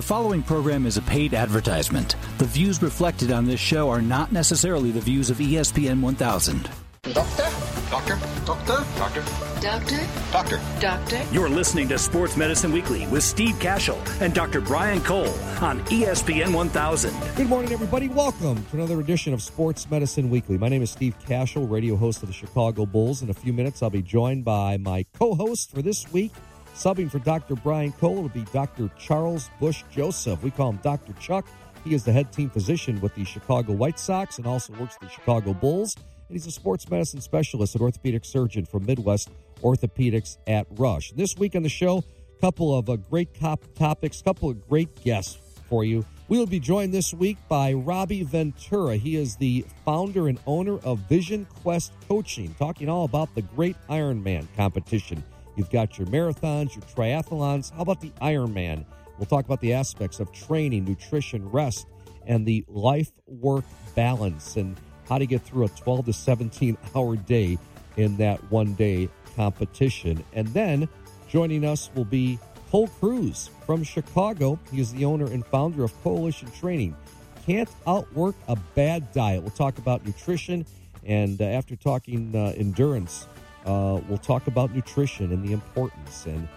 The following program is a paid advertisement. The views reflected on this show are not necessarily the views of ESPN 1000. Doctor? Doctor? Doctor? Doctor? Doctor? Doctor? Doctor? You're listening to Sports Medicine Weekly with Steve Kashul and Dr. Brian Cole on ESPN 1000. Good morning, everybody. Welcome to another edition of Sports Medicine Weekly. My name is Steve Kashul, radio host of the Chicago Bulls. In a few minutes, I'll be joined by my co host for this week, subbing for Dr. Brian Cole. It'll be Dr. Charles Bush Joseph. We call him Dr. Chuck. He is the head team physician with the Chicago White Sox and also works the Chicago Bulls. And he's a sports medicine specialist and orthopedic surgeon from Midwest Orthopedics at Rush. This week on the show, a couple of uh, great cop topics, couple of great guests for you. We will be joined this week by Robbie Ventura. He is the founder and owner of Vision Quest Coaching, talking all about the great Ironman competition. You've got your marathons, your triathlons. How about the Ironman? We'll talk about the aspects of training, nutrition, rest, and the life work balance and how to get through a 12 to 17 hour day in that one day competition. And then joining us will be Cole Cruz from Chicago. He is the owner and founder of Coalition Training. Can't outwork a bad diet. We'll talk about nutrition. And uh, after talking uh, endurance, uh, we'll talk about nutrition and the importance and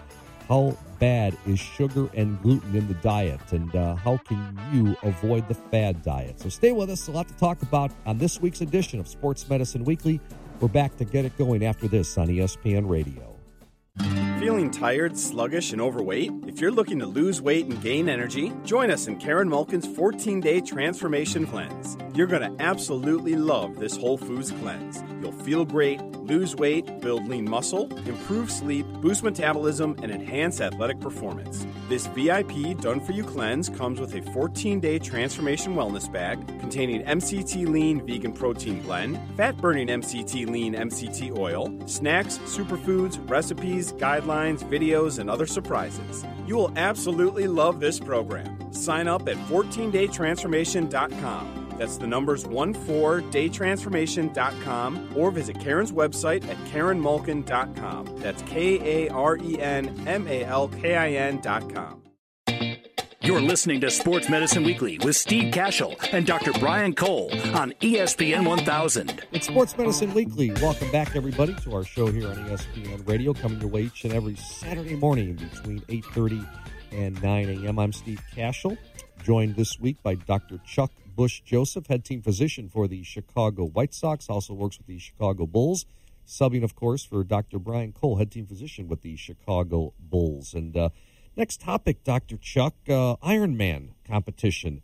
how bad is sugar and gluten in the diet and uh, how can you avoid the fad diet. So stay with us. A lot to talk about on this week's edition of Sports Medicine Weekly. We're back to get it going after this on ESPN Radio. Feeling tired, sluggish, and overweight? If you're looking to lose weight and gain energy, join us in Karen Malkin's 14 day transformation cleanse. You're going to absolutely love this Whole Foods cleanse. You'll feel great, lose weight, build lean muscle, improve sleep, boost metabolism, and enhance athletic performance. This VIP done for you cleanse comes with a 14 day transformation wellness bag containing MCT lean vegan protein blend, fat burning MCT lean MCT oil, snacks, superfoods, recipes, guidelines, videos, and other surprises. You will absolutely love this program. Sign up at 14daytransformation.com. That's the numbers 14daytransformation.com or visit Karen's website at karenmalkin.com. That's K A R E N M A L K I N.com. You're listening to Sports Medicine Weekly with Steve Kashul and Dr. Brian Cole on ESPN 1000. It's Sports Medicine Weekly. Welcome back, everybody, to our show here on ESPN Radio, coming your way each and every Saturday morning between 8.30 and 9 a.m. I'm Steve Kashul, joined this week by Dr. Chuck Bush Joseph, head team physician for the Chicago White Sox, also works with the Chicago Bulls, subbing, of course, for Dr. Brian Cole, head team physician with the Chicago Bulls. And uh, next topic, Dr. Chuck, uh, Ironman competition.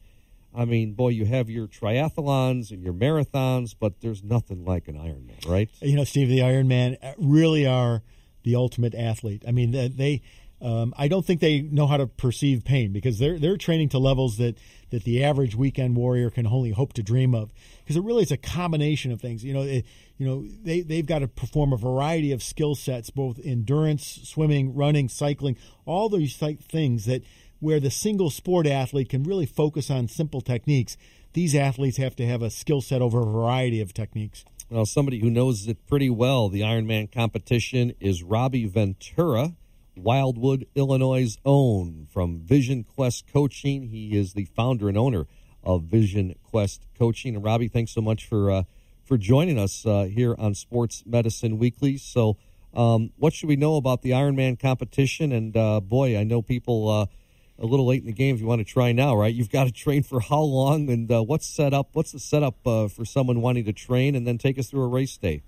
I mean, boy, you have your triathlons and your marathons, but there's nothing like an Ironman, right? You know, Steve, the Ironman really are the ultimate athlete. I mean, they um, I don't think they know how to perceive pain because they're they're training to levels that that the average weekend warrior can only hope to dream of. Because it really is a combination of things. You know, it, you know they they've got to perform a variety of skill sets, both endurance, swimming, running, cycling, all these th- things that where the single sport athlete can really focus on simple techniques. These athletes have to have a skill set over a variety of techniques. Well, somebody who knows it pretty well, the Ironman competition, is Robbie Ventura. Wildwood, Illinois' own from Vision Quest Coaching. He is the founder and owner of Vision Quest Coaching. And Robbie, thanks so much for uh, for joining us uh, here on Sports Medicine Weekly. So, um, what should we know about the Ironman competition? And uh, boy, I know people uh, a little late in the game. If you want to try now, right? You've got to train for how long? And uh, what's set up? What's the setup uh, for someone wanting to train and then take us through a race day?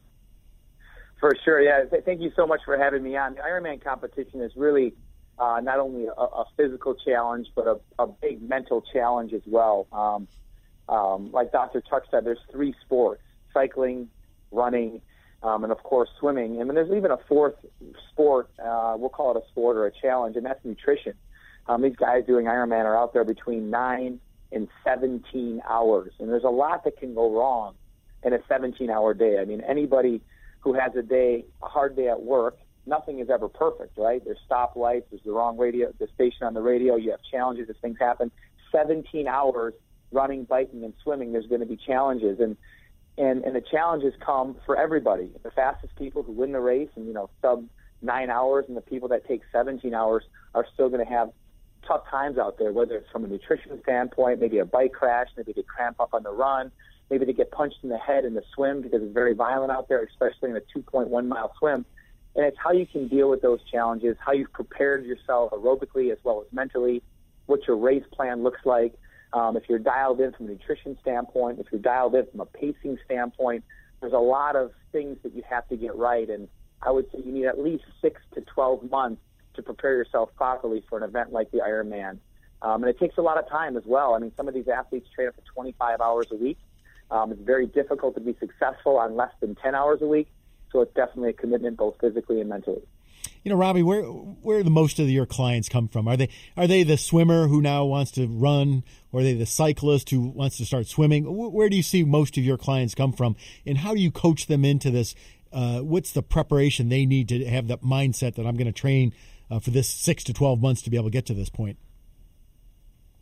For sure, yeah. Thank you so much for having me on. The Ironman competition is really uh, not only a, a physical challenge, but a, a big mental challenge as well. Um, um, like Dr. Chuck said, there's three sports: cycling, running, um, and of course swimming. And then there's even a fourth sport. Uh, we'll call it a sport or a challenge, and that's nutrition. Um, these guys doing Ironman are out there between nine and 17 hours, and there's a lot that can go wrong in a 17-hour day. I mean, anybody who has a day, a hard day at work, nothing is ever perfect, right? There's stoplights, there's the wrong radio, the station on the radio, you have challenges as things happen. 17 hours running, biking, and swimming, there's going to be challenges. And, and, and the challenges come for everybody. The fastest people who win the race and, you know, sub nine hours and the people that take 17 hours are still going to have tough times out there, whether it's from a nutrition standpoint, maybe a bike crash, maybe they cramp up on the run, maybe they get punched in the head in the swim because it's very violent out there, especially in a 2.1 mile swim. And it's how you can deal with those challenges, how you've prepared yourself aerobically as well as mentally, what your race plan looks like. Um, if you're dialed in from a nutrition standpoint, if you're dialed in from a pacing standpoint, there's a lot of things that you have to get right. And I would say you need at least six to 12 months to prepare yourself properly for an event like the Ironman. Um, and it takes a lot of time as well. I mean, some of these athletes train up to 25 hours a week. Um, it's very difficult to be successful on less than 10 hours a week. So it's definitely a commitment both physically and mentally. You know, Robbie, where where the most of your clients come from? Are they are they the swimmer who now wants to run, or are they the cyclist who wants to start swimming? Where do you see most of your clients come from, and how do you coach them into this? Uh, what's the preparation they need to have that mindset that I'm going to train uh, for this six to twelve months to be able to get to this point?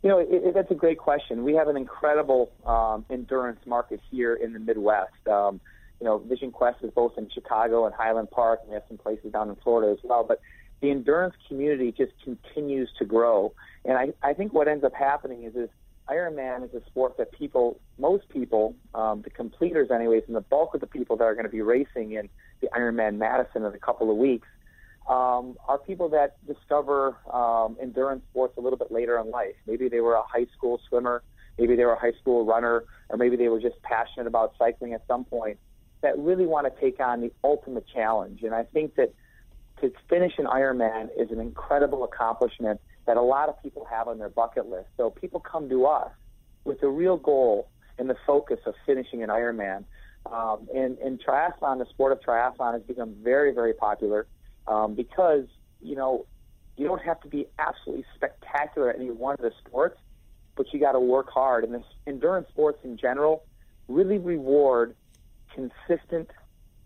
You know, it, it, that's a great question. We have an incredible um, endurance market here in the Midwest. Um, you know, Vision Quest is both in Chicago and Highland Park, and we have some places down in Florida as well. But the endurance community just continues to grow, and I, I think what ends up happening is is Ironman is a sport that people, most people, um, the completers anyways, and the bulk of the people that are going to be racing in the Ironman Madison in a couple of weeks um, are people that discover um, endurance sports a little bit later in life. Maybe they were a high school swimmer, maybe they were a high school runner, or maybe they were just passionate about cycling at some point that really want to take on the ultimate challenge. And I think that to finish an Ironman is an incredible accomplishment that a lot of people have on their bucket list. So people come to us with the real goal and the focus of finishing an Ironman. Um, and, and triathlon, the sport of triathlon, has become very, very popular um, because you know you don't have to be absolutely spectacular at any one of the sports, but you got to work hard. And this endurance sports in general really reward consistent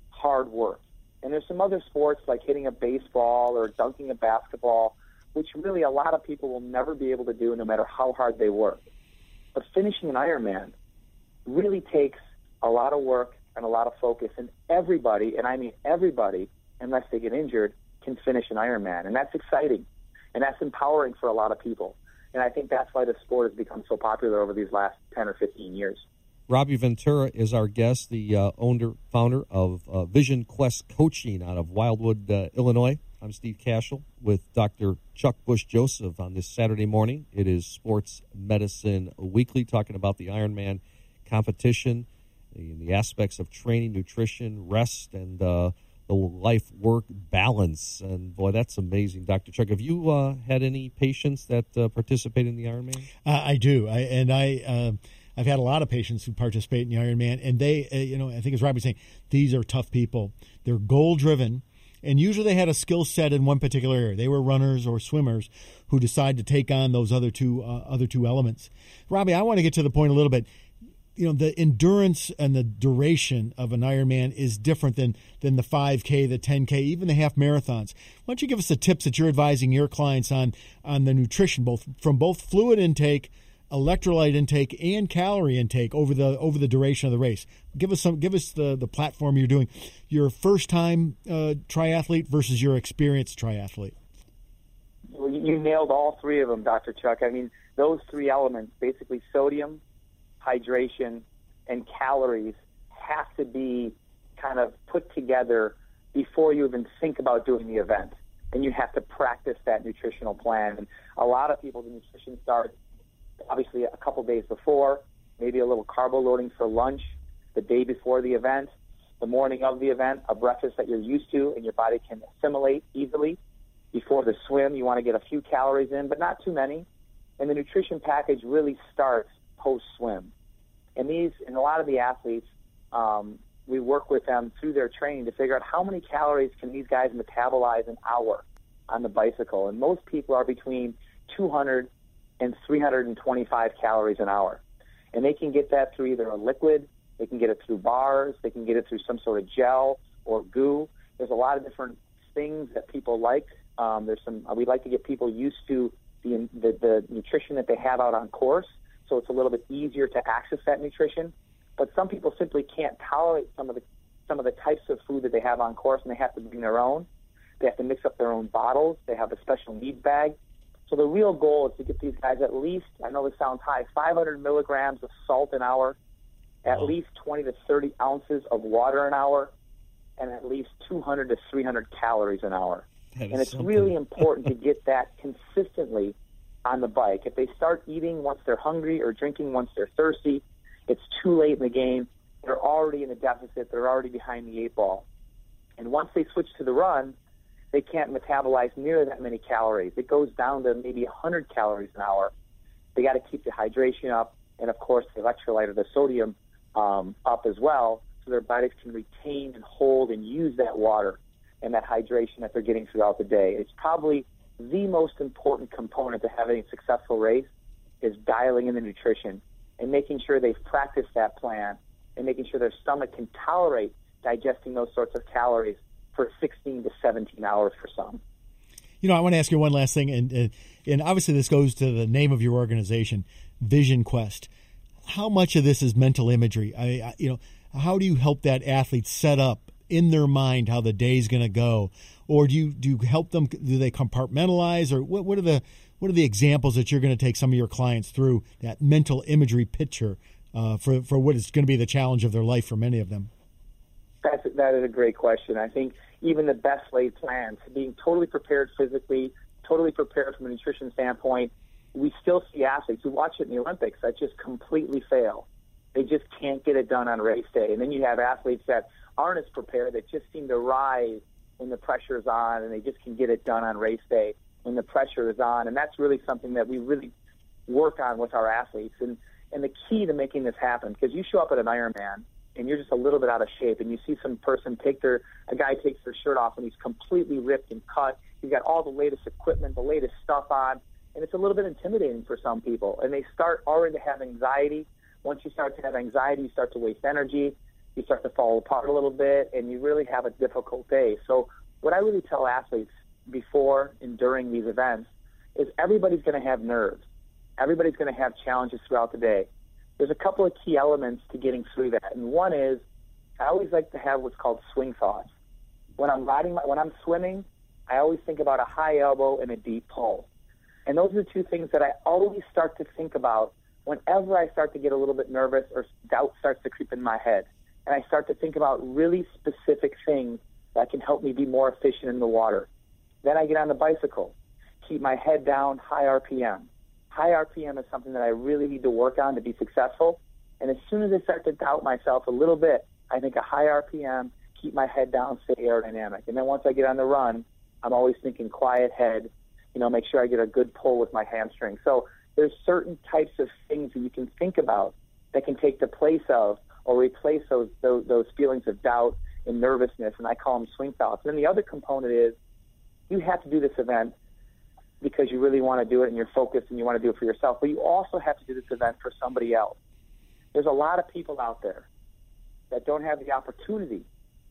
hard work. And there's some other sports like hitting a baseball or dunking a basketball, which really a lot of people will never be able to do no matter how hard they work. But finishing an Ironman really takes a lot of work and a lot of focus. And everybody, and I mean everybody, unless they get injured, can finish an Ironman. And that's exciting. And that's empowering for a lot of people. And I think that's why the sport has become so popular over these last 10 or 15 years. Robbie Ventura is our guest, the uh, owner, founder of uh, Vision Quest Coaching out of Wildwood, uh, Illinois. I'm Steve Kashul with Dr. Chuck Bush Joseph on this Saturday morning. It is Sports Medicine Weekly, talking about the Ironman competition, the, the aspects of training, nutrition, rest, and uh, the life work balance. And boy, that's amazing, Dr. Chuck. Have you uh, had any patients that uh, participate in the Ironman? Uh, I do. I, and I. Uh, I've had a lot of patients who participate in the Ironman, and they, uh, you know, I think as Robbie's saying, these are tough people. They're goal driven, and usually they had a skill set in one particular area. They were runners or swimmers who decide to take on those other two uh, other two elements. Robbie, I want to get to the point a little bit you know the endurance and the duration of an Ironman is different than than the 5K, the 10K, even the half marathons. Why don't you give us the tips that you're advising your clients on on the nutrition, both from both fluid intake, electrolyte intake, and calorie intake over the over the duration of the race? Give us some. Give us the the platform you're doing. Your first time uh, triathlete versus your experienced triathlete. Well, you nailed all three of them, Dr. Chuck. I mean, those three elements basically sodium, hydration, and calories have to be kind of put together before you even think about doing the event. And you have to practice that nutritional plan. And a lot of people, the nutrition starts obviously a couple days before, maybe a little carbo loading for lunch the day before the event, the morning of the event, a breakfast that you're used to and your body can assimilate easily. Before the swim, you want to get a few calories in, but not too many. And the nutrition package really starts post swim. And these, and a lot of the athletes, um, we work with them through their training to figure out how many calories can these guys metabolize an hour on the bicycle. And most people are between 200 and 325 calories an hour. And they can get that through either a liquid, they can get it through bars, they can get it through some sort of gel or goo. There's a lot of different things that people like. Um, there's some, we like to get people used to the, the, the nutrition that they have out on course so it's a little bit easier to access that nutrition. But some people simply can't tolerate some of the some of the types of food that they have on course, and they have to bring their own. They have to mix up their own bottles. They have a special need bag. So the real goal is to get these guys at least, I know this sounds high, 500 milligrams of salt an hour, at oh. least 20 to 30 ounces of water an hour, and at least 200 to 300 calories an hour. And it's something. really important to get that consistently on the bike. If they start eating once they're hungry or drinking once they're thirsty, it's too late in the game. They're already in a deficit. They're already behind the eight ball. And once they switch to the run, they can't metabolize near that many calories. It goes down to maybe 100 calories an hour. They got to keep the hydration up, and of course the electrolyte or the sodium um, up as well, so their bodies can retain and hold and use that water and that hydration that they're getting throughout the day. It's probably the most important component to having a successful race is dialing in the nutrition and making sure they've practiced that plan and making sure their stomach can tolerate digesting those sorts of calories for 16 to 17 hours for some. You know, I want to ask you one last thing, and and, and obviously this goes to the name of your organization, Vision Quest. How much of this is mental imagery? I, I you know, how do you help that athlete set up in their mind how the day's going to go, or do you do you help them? Do they compartmentalize, or what? What are the what are the examples that you're going to take some of your clients through that mental imagery picture uh, for for what is going to be the challenge of their life for many of them? That's, that is a great question. I think even the best laid plans, being totally prepared physically, totally prepared from a nutrition standpoint, we still see athletes who watch it in the Olympics that just completely fail. They just can't get it done on race day. And then you have athletes that aren't as prepared that just seem to rise when the pressure is on and they just can get it done on race day when the pressure is on. And that's really something that we really work on with our athletes. And, and the key to making this happen, because you show up at an Ironman and you're just a little bit out of shape and you see some person take their, a guy takes their shirt off and he's completely ripped and cut. He's got all the latest equipment, the latest stuff on, and it's a little bit intimidating for some people. And they start already to have anxiety. Once you start to have anxiety, you start to waste energy. You start to fall apart a little bit, and you really have a difficult day. So, what I really tell athletes before and during these events is everybody's going to have nerves. Everybody's going to have challenges throughout the day. There's a couple of key elements to getting through that, and one is I always like to have what's called swing thoughts. When I'm riding, my, when I'm swimming, I always think about a high elbow and a deep pull. And those are the two things that I always start to think about whenever I start to get a little bit nervous or doubt starts to creep in my head. And I start to think about really specific things that can help me be more efficient in the water. Then I get on the bicycle, keep my head down, high RPM. High RPM is something that I really need to work on to be successful. And as soon as I start to doubt myself a little bit, I think a high RPM, keep my head down, stay aerodynamic. And then once I get on the run, I'm always thinking quiet head, you know, make sure I get a good pull with my hamstring. So there's certain types of things that you can think about that can take the place of or replace those those, those feelings of doubt and nervousness, and I call them swing thoughts. And then the other component is you have to do this event because you really want to do it and you're focused and you want to do it for yourself, but you also have to do this event for somebody else. There's a lot of people out there that don't have the opportunity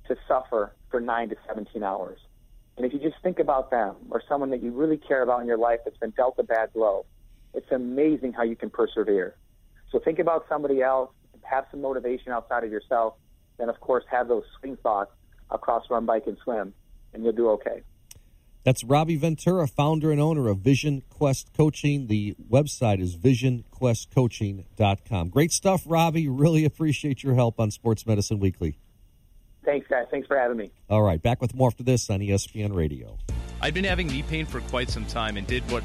to suffer for 9 to 17 hours. And if you just think about them or someone that you really care about in your life that's been dealt a bad blow, it's amazing how you can persevere. So think about somebody else, have some motivation outside of yourself, then of course have those swing thoughts across run, bike, and swim, and you'll do okay. That's Robbie Ventura, founder and owner of Vision Quest Coaching. The website is visionquestcoaching.com. Great stuff, Robbie. Really appreciate your help on Sports Medicine Weekly. Thanks, guys. Thanks for having me. All right, back with more after this on ESPN Radio. I'd been having knee pain for quite some time and did what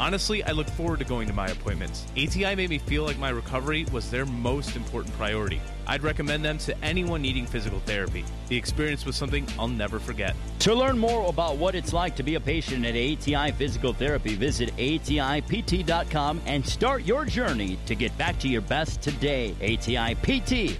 Honestly, I look forward to going to my appointments. ATI made me feel like my recovery was their most important priority. I'd recommend them to anyone needing physical therapy. The experience was something I'll never forget. To learn more about what it's like to be a patient at ATI Physical Therapy, visit ATIPT.com and start your journey to get back to your best today. ATIPT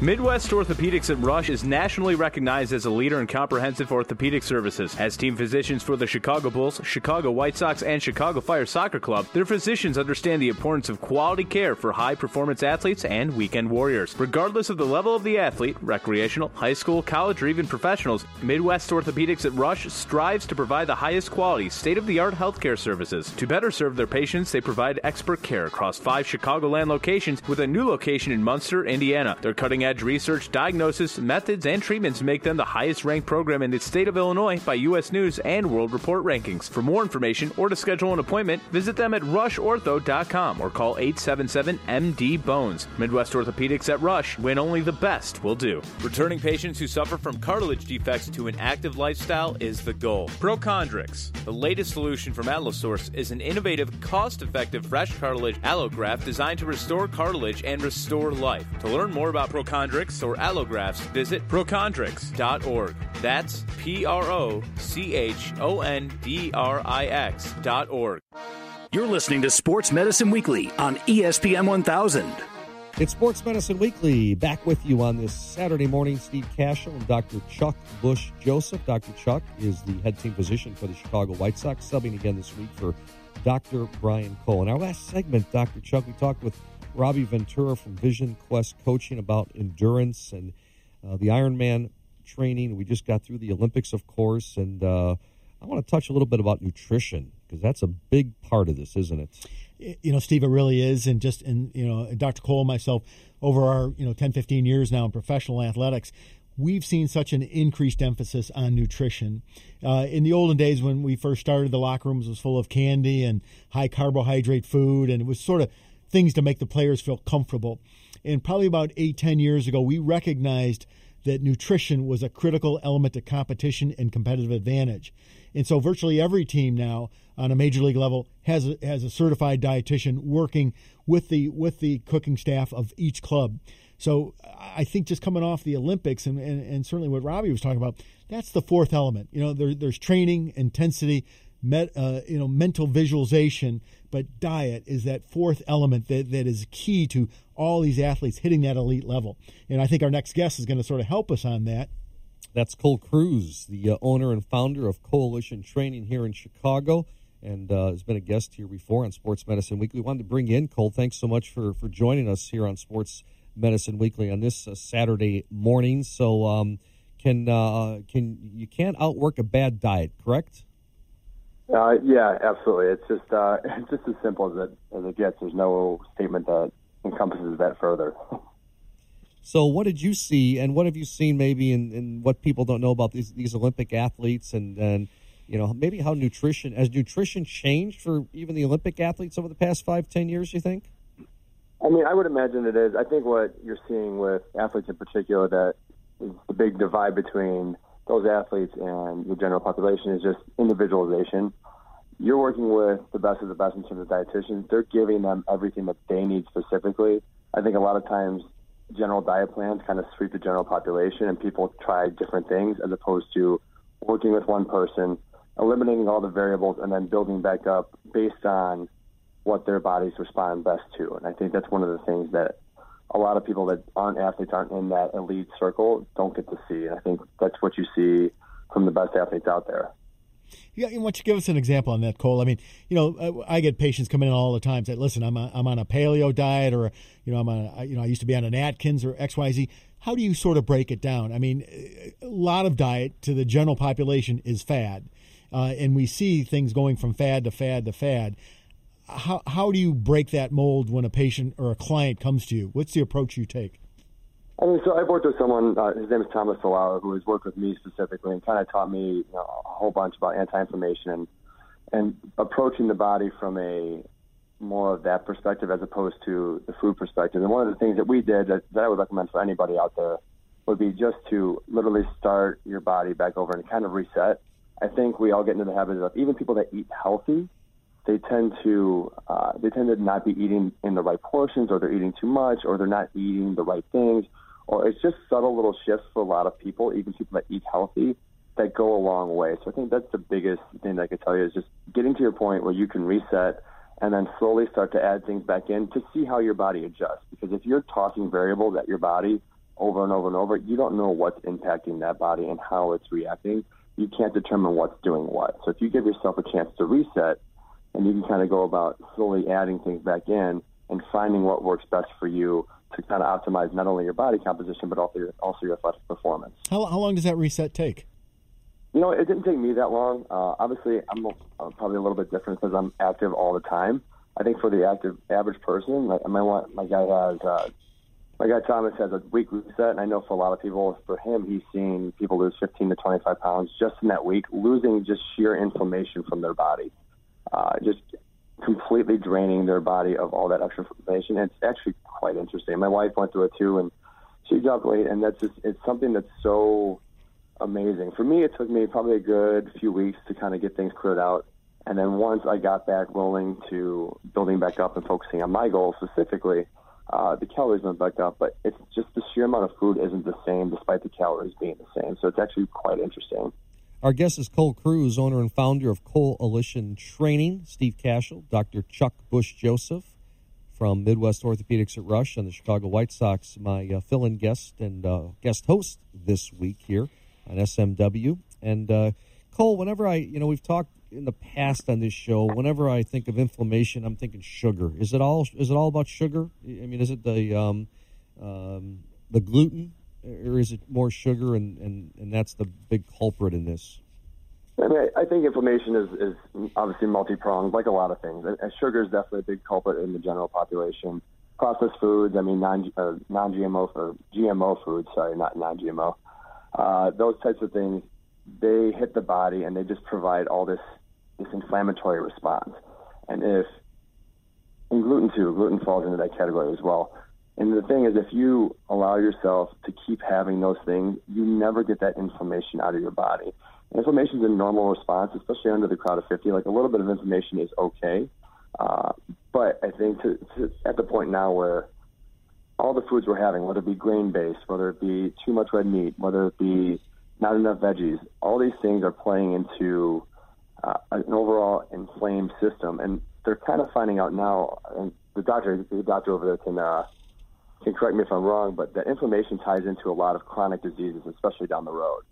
Midwest Orthopedics at Rush is nationally recognized as a leader in comprehensive orthopedic services. As team physicians for the Chicago Bulls, Chicago White Sox, and Chicago Fire Soccer Club, their physicians understand the importance of quality care for high performance athletes and weekend warriors. Regardless of the level of the athlete, recreational, high school, college, or even professionals, Midwest Orthopedics at Rush strives to provide the highest quality, state of the art healthcare services. To better serve their patients, they provide expert care across five Chicagoland locations with a new location in Munster, Indiana Indiana. Their cutting edge research, diagnosis, methods, and treatments make them the highest ranked program in the state of Illinois by U.S. News and World Report rankings. For more information or to schedule an appointment, visit them at rushortho.com or call 877 MD Bones. Midwest Orthopedics at Rush, when only the best will do. Returning patients who suffer from cartilage defects to an active lifestyle is the goal. Prochondrix, the latest solution from Allosource, is an innovative, cost effective fresh cartilage allograft designed to restore cartilage and restore life. To learn more about Prochondrix or allografts, visit prochondrix.org. That's P R O C H O N D R I X dot org. You're listening to Sports Medicine Weekly on ESPN 1000. It's Sports Medicine Weekly. Back with you on this Saturday morning. Steve Kashul and Dr. Chuck Bush Joseph. Dr. Chuck is the head team physician for the Chicago White Sox, subbing again this week for Dr. Brian Cole. In our last segment, Dr. Chuck, we talked with Robbie Ventura from Vision Quest Coaching about endurance and uh, the Ironman training. We just got through the Olympics, of course, and uh, I want to touch a little bit about nutrition because that's a big part of this, isn't it? You know, Steve, it really is. And just, and, you know, Dr. Cole and myself, over our, you know, 10, 15 years now in professional athletics, we've seen such an increased emphasis on nutrition. Uh, in the olden days, when we first started, the locker rooms was full of candy and high carbohydrate food, and it was sort of things to make the players feel comfortable. And probably about eight, ten years ago, we recognized that nutrition was a critical element to competition and competitive advantage. And so virtually every team now on a major league level has a, has a certified dietitian working with the with the cooking staff of each club. So I think just coming off the Olympics and, and, and certainly what Robbie was talking about, that's the fourth element. You know, there, there's training, intensity, met, uh, you know, mental visualization, but diet is that fourth element that, that is key to all these athletes hitting that elite level. And I think our next guest is going to sort of help us on that. That's Cole Cruz, the uh, owner and founder of Coalition Training here in Chicago, and uh, has been a guest here before on Sports Medicine Weekly. We wanted to bring in Cole. Thanks so much for for joining us here on Sports Medicine Weekly on this uh, Saturday morning. So, um, can uh, can you can't outwork a bad diet, correct? Uh, yeah, absolutely. It's just uh, it's just as simple as it as it gets. There's no statement that encompasses that further. So, what did you see, and what have you seen maybe in, in what people don't know about these these Olympic athletes, and and you know maybe how nutrition has nutrition changed for even the Olympic athletes over the past five ten years? You think? I mean, I would imagine it is. I think what you're seeing with athletes in particular that is the big divide between those athletes and the general population is just individualization. You're working with the best of the best in terms of dietitians. They're giving them everything that they need specifically. I think a lot of times general diet plans kind of sweep the general population and people try different things as opposed to working with one person, eliminating all the variables, and then building back up based on what their bodies respond best to. And I think that's one of the things that a lot of people that aren't athletes, aren't in that elite circle, don't get to see. And I think that's what you see from the best athletes out there. Yeah, why don't you give us an example on that, Cole? I mean, you know, I get patients coming in all the time say, "Listen, I'm a, I'm on a paleo diet, or you know, I'm on a, you know, I used to be on an Atkins or X Y Z." How do you sort of break it down? I mean, a lot of diet to the general population is fad, uh, and we see things going from fad to fad to fad how how do you break that mold when a patient or a client comes to you? What's the approach you take? I mean, so I've worked with someone. Uh, his name is Thomas Solaro, who has worked with me specifically and kind of taught me you know, a whole bunch about anti-inflammation and and approaching the body from a more of that perspective as opposed to the food perspective. And one of the things that we did that, that I would recommend for anybody out there would be just to literally start your body back over and kind of reset. I think we all get into the habit of even people that eat healthy they tend to uh, they tend to not be eating in the right portions, or they're eating too much, or they're not eating the right things, or it's just subtle little shifts for a lot of people, even people that eat healthy, that go a long way. So I think that's the biggest thing that I could tell you is just getting to your point where you can reset and then slowly start to add things back in to see how your body adjusts. Because if you're tossing variables at your body over and over and over, you don't know what's impacting that body and how it's reacting. You can't determine what's doing what. So if you give yourself a chance to reset, and you can kind of go about slowly adding things back in and finding what works best for you to kind of optimize not only your body composition but also your, also your athletic performance. How, how long does that reset take? You know, it didn't take me that long. Uh, obviously, I'm uh, probably a little bit different because I'm active all the time. I think for the active average person, like my my guy has uh, my guy Thomas has a week reset, and I know for a lot of people, for him, he's seen people lose 15 to 25 pounds just in that week, losing just sheer inflammation from their body, uh, just completely draining their body of all that extra inflammation. It's actually quite interesting. My wife went through it too, and she dropped weight, and that's just it's something that's so amazing. For me, it took me probably a good few weeks to kind of get things cleared out. And then once I got back rolling to building back up and focusing on my goals specifically, uh, the calories went back up. But it's just the sheer amount of food isn't the same despite the calories being the same. So it's actually quite interesting. Our guest is Cole Cruz, owner and founder of Coalition Training. Steve Kashul, Dr. Chuck Bush Joseph from Midwest Orthopedics at Rush and the Chicago White Sox, my uh, fill in guest and uh, guest host this week here on SMW. And uh, Cole, whenever I, you know, we've talked in the past on this show. Whenever I think of inflammation, I'm thinking sugar. Is it all? Is it all about sugar? I mean, is it the um, um, the gluten, or is it more sugar, and, and, and that's the big culprit in this? I, mean, I think inflammation is, is obviously multi pronged, like a lot of things. And sugar is definitely a big culprit in the general population. Processed foods, I mean, non uh, non GMO or GMO foods. Sorry, not non GMO uh, those types of things, they hit the body and they just provide all this this inflammatory response. And if and gluten too, gluten falls into that category as well. And the thing is, if you allow yourself to keep having those things, you never get that inflammation out of your body. Inflammation is a normal response, especially under the crowd of 50. Like a little bit of inflammation is okay. Uh, but I think to, to, at the point now where all the foods we're having, whether it be grain based, whether it be too much red meat, whether it be not enough veggies, all these things are playing into uh, an overall inflamed system, and they're kind of finding out now. And the doctor, the doctor over there can uh, can correct me if I'm wrong, but that inflammation ties into a lot of chronic diseases, especially down the road.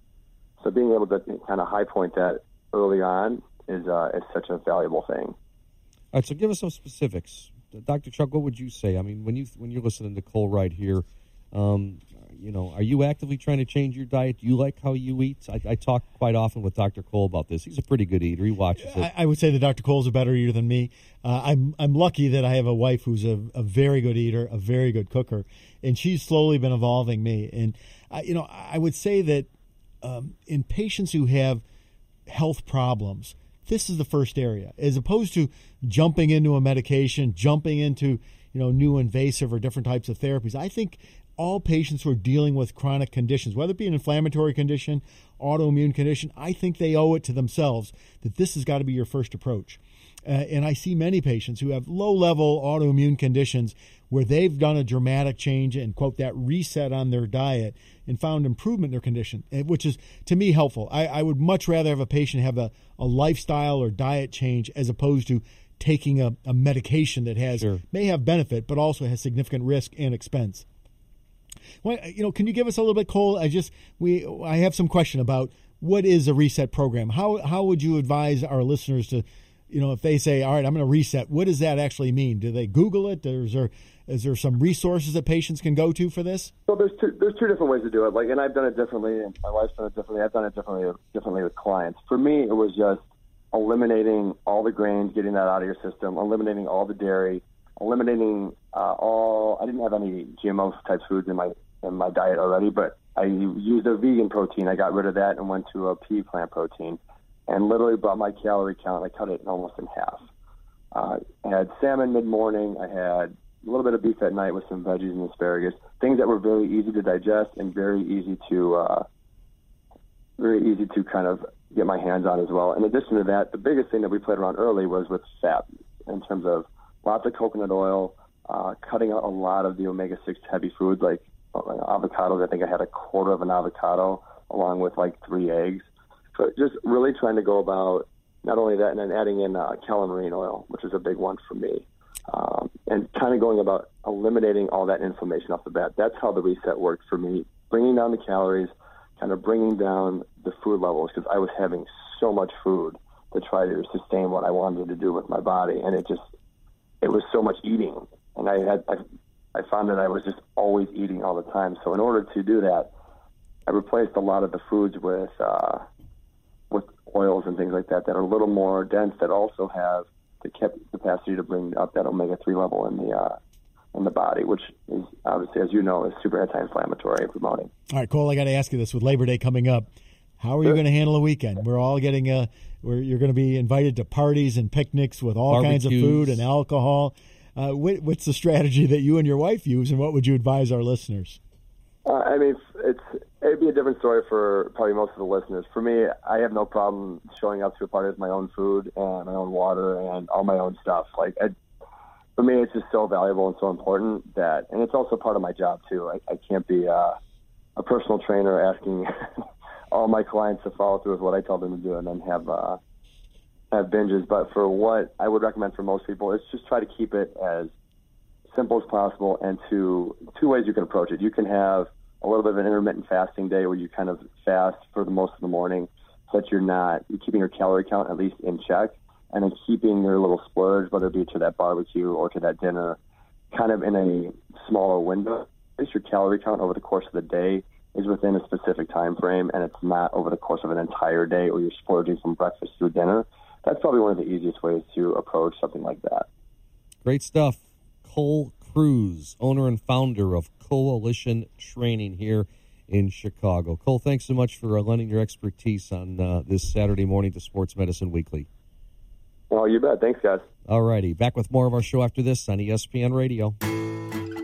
So being able to kind of high point that early on is uh, is such a valuable thing. All right, so give us some specifics. Dr. Chuck, what would you say? I mean, when you when you're listening to Cole right here, um, you know, are you actively trying to change your diet? Do you like how you eat? I, I talk quite often with Dr. Cole about this. He's a pretty good eater. He watches it. I, I would say that Dr. Cole's a better eater than me. Uh, I'm I'm lucky that I have a wife who's a, a, very good eater, a very good cooker, and she's slowly been evolving me. And uh, you know, I would say that um, in patients who have health problems this is the first area as opposed to jumping into a medication jumping into you know new invasive or different types of therapies i think all patients who are dealing with chronic conditions whether it be an inflammatory condition autoimmune condition i think they owe it to themselves that this has got to be your first approach uh, and I see many patients who have low level autoimmune conditions where they've done a dramatic change and, quote, that reset on their diet and found improvement in their condition, eh, which is, to me, helpful. I, I would much rather have a patient have a, a lifestyle or diet change as opposed to taking a, a medication that has sure. may have benefit but also has significant risk and expense. Well, you know, can you give us a little bit, Cole? I just we I have some question about what is a reset program. How how would you advise our listeners to you know, if they say, "All right, I'm going to reset," what does that actually mean? Do they Google it? Is there is there some resources that patients can go to for this? Well, there's two there's two different ways to do it. Like, and I've done it differently, and my wife's done it differently. I've done it differently differently with clients. For me, it was just eliminating all the grains, getting that out of your system, eliminating all the dairy, eliminating uh, all. I didn't have any GMO type foods in my in my diet already, but I used a vegan protein. I got rid of that and went to a pea plant protein and literally brought my calorie count. I cut it almost in half. Uh, had salmon mid morning. I had a little bit of beef at night with some veggies and asparagus. Things that were very easy to digest and very easy to uh, very easy to kind of get my hands on as well. In addition to that, the biggest thing that we played around early was with fat in terms of lots of coconut oil, uh, cutting out a lot of the omega six heavy foods like, like avocados. I think I had a quarter of an avocado along with like three eggs. So just really trying to go about not only that, and then adding in uh, calamine oil, which is a big one for me, um, and kind of going about eliminating all that inflammation off the bat. That's how the reset worked for me, bringing down the calories, kind of bringing down the food levels because I was having so much food to try to sustain what I wanted to do with my body, and it just it was so much eating, and I had I, I found that I was just always eating all the time. So in order to do that, I replaced a lot of the foods with uh, with oils and things like that that are a little more dense that also have the capacity to bring up that omega three level in the uh, in the body, which is obviously, as you know, is super anti-inflammatory and promoting. All right, Cole, I got to ask you this: with Labor Day coming up, how are you going to handle a weekend? We're all getting a, where you're going to be invited to parties and picnics with all Barbecues. kinds of food and alcohol. Uh, what, what's the strategy that you and your wife use, and what would you advise our listeners? Uh, I mean, it's it'd be a different story for probably most of the listeners. For me, I have no problem showing up to a party with my own food and my own water and all my own stuff. Like, I, for me, it's just so valuable and so important that, and it's also part of my job too. I, I can't be uh, a personal trainer asking all my clients to follow through with what I tell them to do and then have uh, have binges. But for what I would recommend for most people is just try to keep it as simple as possible and two two ways you can approach it. You can have a little bit of an intermittent fasting day where you kind of fast for the most of the morning so that you're not you're keeping your calorie count at least in check and then keeping your little splurge, whether it be to that barbecue or to that dinner, kind of in a smaller window. At least your calorie count over the course of the day is within a specific time frame and it's not over the course of an entire day or you're splurging from breakfast through dinner. That's probably one of the easiest ways to approach something like that. Great stuff. Cole Cruz, owner and founder of Coalition Training here in Chicago. Cole, thanks so much for uh, lending your expertise on uh, this Saturday morning to Sports Medicine Weekly. Well, you bet. Thanks, guys. All righty. Back with more of our show after this on ESPN Radio.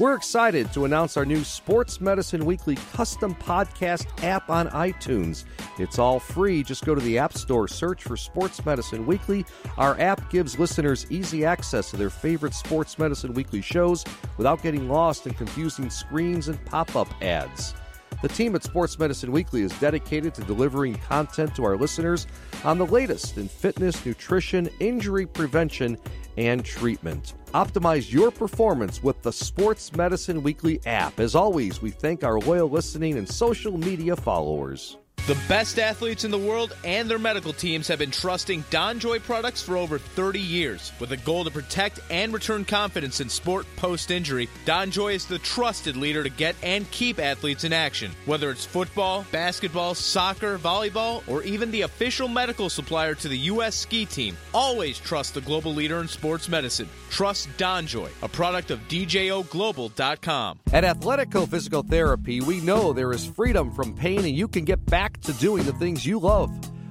We're excited to announce our new Sports Medicine Weekly custom podcast app on iTunes. It's all free. Just go to the App Store, search for Sports Medicine Weekly. Our app gives listeners easy access to their favorite Sports Medicine Weekly shows without getting lost in confusing screens and pop up ads. The team at Sports Medicine Weekly is dedicated to delivering content to our listeners on the latest in fitness, nutrition, injury prevention, and treatment. Optimize your performance with the Sports Medicine Weekly app. As always, we thank our loyal listening and social media followers. The best athletes in the world and their medical teams have been trusting DonJoy products for over 30 years. With a goal to protect and return confidence in sport post injury, DonJoy is the trusted leader to get and keep athletes in action. Whether it's football, basketball, soccer, volleyball, or even the official medical supplier to the U.S. ski team, always trust the global leader in sports medicine. Trust DonJoy, a product of DJOGlobal.com. At Athletico Physical Therapy, we know there is freedom from pain and you can get back to doing the things you love.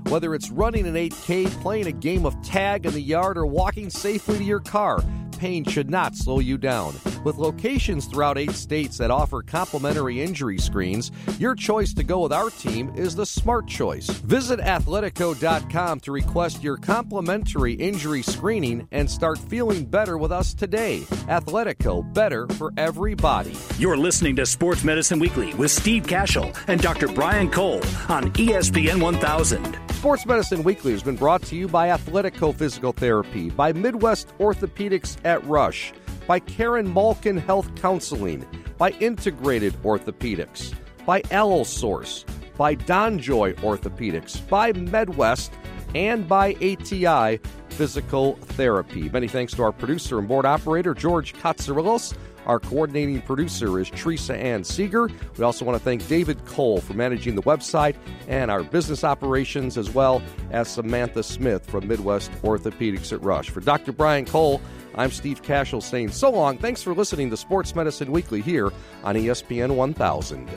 Whether it's running an 8K, playing a game of tag in the yard, or walking safely to your car, pain should not slow you down. With locations throughout eight states that offer complimentary injury screens, your choice to go with our team is the smart choice. Visit athletico.com to request your complimentary injury screening and start feeling better with us today. Athletico, better for everybody. You're listening to Sports Medicine Weekly with Steve Kashul and Dr. Brian Cole on ESPN 1000. Sports Medicine Weekly has been brought to you by Athletico Physical Therapy, by Midwest Orthopedics at Rush, by Karen Malkin Health Counseling, by Integrated Orthopedics, by Allosource, by Donjoy Orthopedics, by MedWest, and by ATI Physical Therapy. Many thanks to our producer and board operator, George Katsarilos. Our coordinating producer is Teresa Ann Seeger. We also want to thank David Cole for managing the website and our business operations, as well as Samantha Smith from Midwest Orthopedics at Rush. For Dr. Brian Cole, I'm Steve Kashul saying so long. Thanks for listening to Sports Medicine Weekly here on ESPN 1000.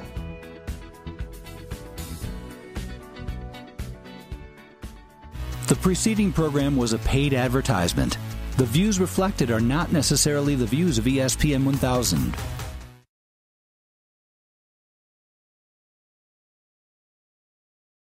The preceding program was a paid advertisement. The views reflected are not necessarily the views of ESPN 1000.